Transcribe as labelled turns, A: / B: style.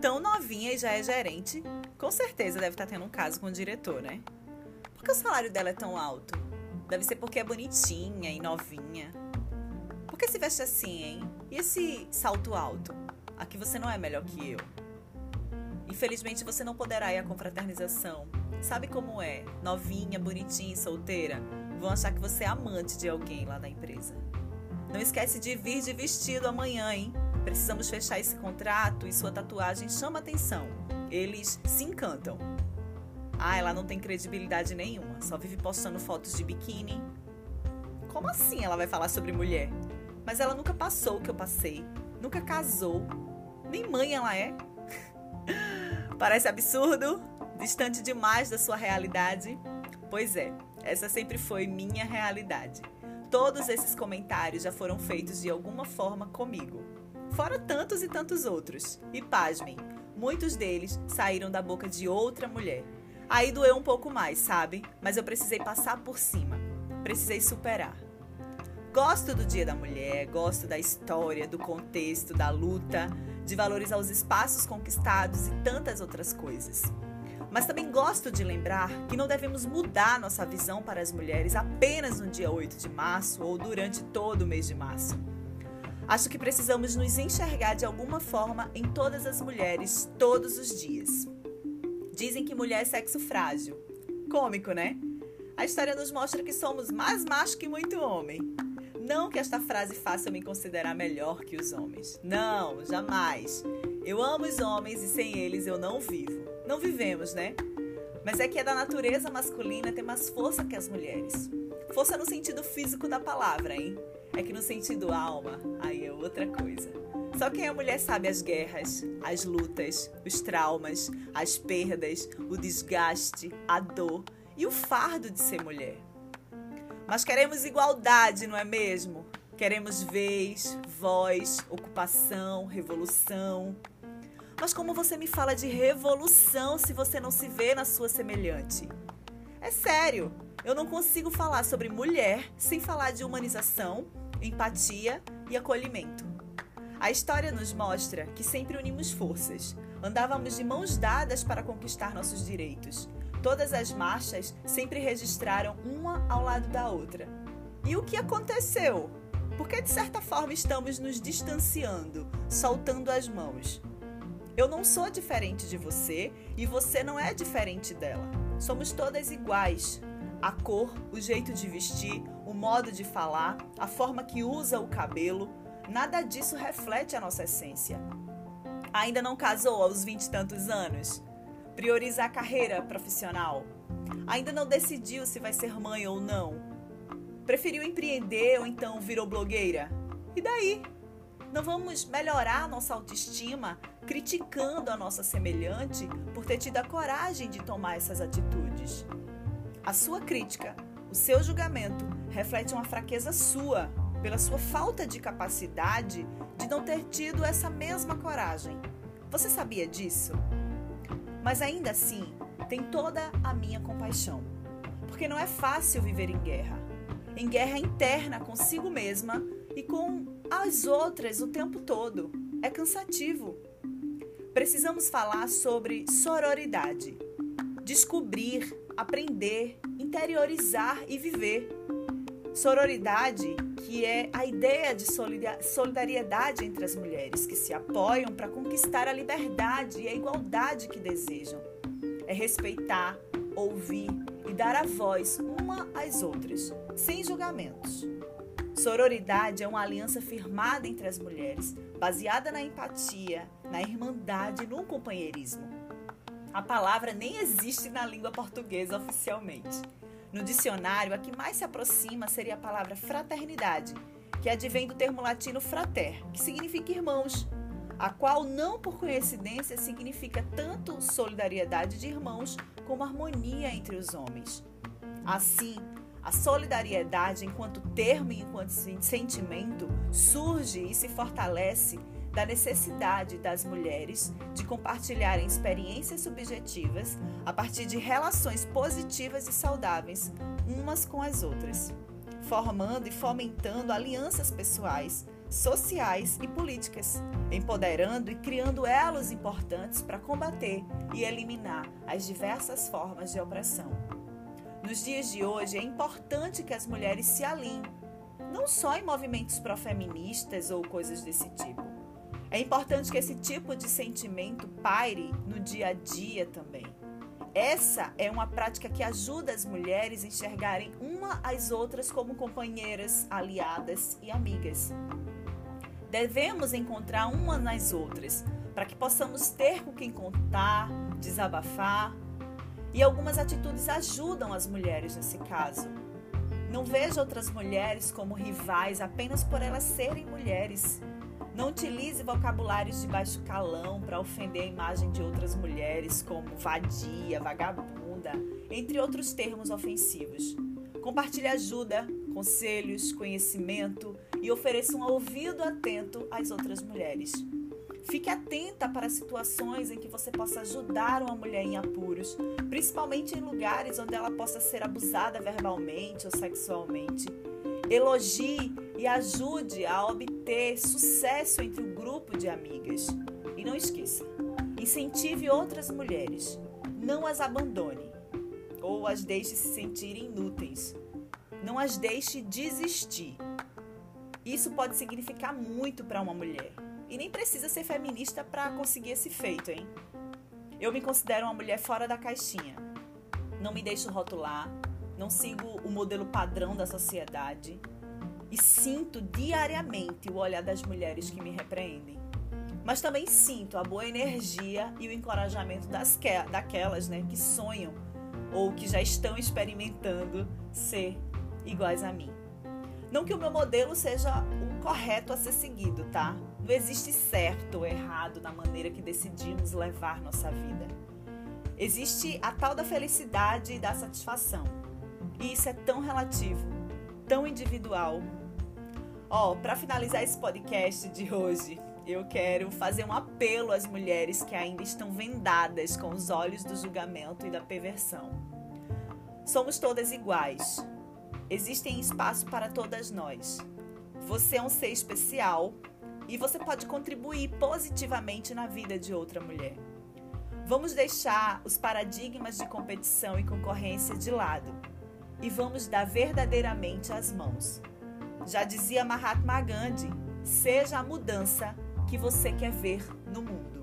A: Tão novinha e já é gerente, com certeza deve estar tendo um caso com o diretor, né? Por que o salário dela é tão alto? Deve ser porque é bonitinha e novinha. Por que se veste assim, hein? E esse salto alto? Aqui você não é melhor que eu. Infelizmente você não poderá ir à confraternização. Sabe como é? Novinha, bonitinha e solteira. Vão achar que você é amante de alguém lá da empresa. Não esquece de vir de vestido amanhã, hein? Precisamos fechar esse contrato e sua tatuagem chama atenção. Eles se encantam. Ah, ela não tem credibilidade nenhuma, só vive postando fotos de biquíni. Como assim ela vai falar sobre mulher? Mas ela nunca passou o que eu passei, nunca casou, nem mãe ela é. Parece absurdo? Distante demais da sua realidade? Pois é, essa sempre foi minha realidade. Todos esses comentários já foram feitos de alguma forma comigo. Fora tantos e tantos outros. E pasmem, muitos deles saíram da boca de outra mulher. Aí doeu um pouco mais, sabe? Mas eu precisei passar por cima. Precisei superar. Gosto do Dia da Mulher, gosto da história, do contexto, da luta, de valorizar os espaços conquistados e tantas outras coisas. Mas também gosto de lembrar que não devemos mudar nossa visão para as mulheres apenas no dia 8 de março ou durante todo o mês de março. Acho que precisamos nos enxergar de alguma forma em todas as mulheres, todos os dias. Dizem que mulher é sexo frágil. Cômico, né? A história nos mostra que somos mais macho que muito homem. Não que esta frase faça me considerar melhor que os homens. Não, jamais. Eu amo os homens e sem eles eu não vivo. Não vivemos, né? Mas é que é da natureza masculina ter mais força que as mulheres. Força no sentido físico da palavra, hein? É que no sentido alma, aí é outra coisa. Só quem é mulher sabe as guerras, as lutas, os traumas, as perdas, o desgaste, a dor e o fardo de ser mulher. Mas queremos igualdade, não é mesmo? Queremos vez, voz, ocupação, revolução. Mas como você me fala de revolução se você não se vê na sua semelhante? É sério, eu não consigo falar sobre mulher sem falar de humanização, empatia e acolhimento. A história nos mostra que sempre unimos forças, andávamos de mãos dadas para conquistar nossos direitos. Todas as marchas sempre registraram uma ao lado da outra. E o que aconteceu? Porque de certa forma estamos nos distanciando, soltando as mãos. Eu não sou diferente de você e você não é diferente dela. Somos todas iguais, a cor, o jeito de vestir, o modo de falar, a forma que usa o cabelo, nada disso reflete a nossa essência. Ainda não casou aos vinte e tantos anos? Prioriza a carreira profissional? Ainda não decidiu se vai ser mãe ou não? Preferiu empreender ou então virou blogueira? E daí? Não vamos melhorar nossa autoestima criticando a nossa semelhante por ter tido a coragem de tomar essas atitudes. A sua crítica, o seu julgamento reflete uma fraqueza sua pela sua falta de capacidade de não ter tido essa mesma coragem. Você sabia disso? Mas ainda assim, tem toda a minha compaixão, porque não é fácil viver em guerra. Em guerra interna consigo mesma e com as outras o tempo todo. É cansativo. Precisamos falar sobre sororidade, descobrir aprender, interiorizar e viver. Sororidade, que é a ideia de solidariedade entre as mulheres que se apoiam para conquistar a liberdade e a igualdade que desejam. É respeitar, ouvir e dar a voz uma às outras, sem julgamentos. Sororidade é uma aliança firmada entre as mulheres, baseada na empatia, na irmandade e no companheirismo. A palavra nem existe na língua portuguesa oficialmente. No dicionário, a que mais se aproxima seria a palavra fraternidade, que advém do termo latino frater, que significa irmãos, a qual não por coincidência significa tanto solidariedade de irmãos como harmonia entre os homens. Assim, a solidariedade enquanto termo e enquanto sentimento surge e se fortalece da necessidade das mulheres de compartilharem experiências subjetivas a partir de relações positivas e saudáveis umas com as outras. formando e fomentando alianças pessoais, sociais e políticas, empoderando e criando elos importantes para combater e eliminar as diversas formas de opressão. Nos dias de hoje, é importante que as mulheres se alinhem, não só em movimentos pró-feministas ou coisas desse tipo. É importante que esse tipo de sentimento paire no dia a dia também. Essa é uma prática que ajuda as mulheres a enxergarem uma às outras como companheiras, aliadas e amigas. Devemos encontrar uma nas outras para que possamos ter com quem contar, desabafar. E algumas atitudes ajudam as mulheres nesse caso. Não veja outras mulheres como rivais apenas por elas serem mulheres. Não utilize vocabulários de baixo calão para ofender a imagem de outras mulheres, como vadia, vagabunda, entre outros termos ofensivos. Compartilhe ajuda, conselhos, conhecimento e ofereça um ouvido atento às outras mulheres. Fique atenta para situações em que você possa ajudar uma mulher em apuros, principalmente em lugares onde ela possa ser abusada verbalmente ou sexualmente. Elogie e ajude a obter sucesso entre o grupo de amigas. E não esqueça, incentive outras mulheres. Não as abandone ou as deixe se sentirem inúteis. Não as deixe desistir. Isso pode significar muito para uma mulher. E nem precisa ser feminista para conseguir esse feito, hein? Eu me considero uma mulher fora da caixinha. Não me deixo rotular, não sigo o modelo padrão da sociedade e sinto diariamente o olhar das mulheres que me repreendem. Mas também sinto a boa energia e o encorajamento das que, daquelas né, que sonham ou que já estão experimentando ser iguais a mim. Não que o meu modelo seja correto a ser seguido, tá? Não existe certo ou errado na maneira que decidimos levar nossa vida. Existe a tal da felicidade e da satisfação. E isso é tão relativo, tão individual Ó, oh, para finalizar esse podcast de hoje, eu quero fazer um apelo às mulheres que ainda estão vendadas com os olhos do julgamento e da perversão. Somos todas iguais. Existem espaço para todas nós. Você é um ser especial e você pode contribuir positivamente na vida de outra mulher. Vamos deixar os paradigmas de competição e concorrência de lado e vamos dar verdadeiramente as mãos. Já dizia Mahatma Gandhi: seja a mudança que você quer ver no mundo.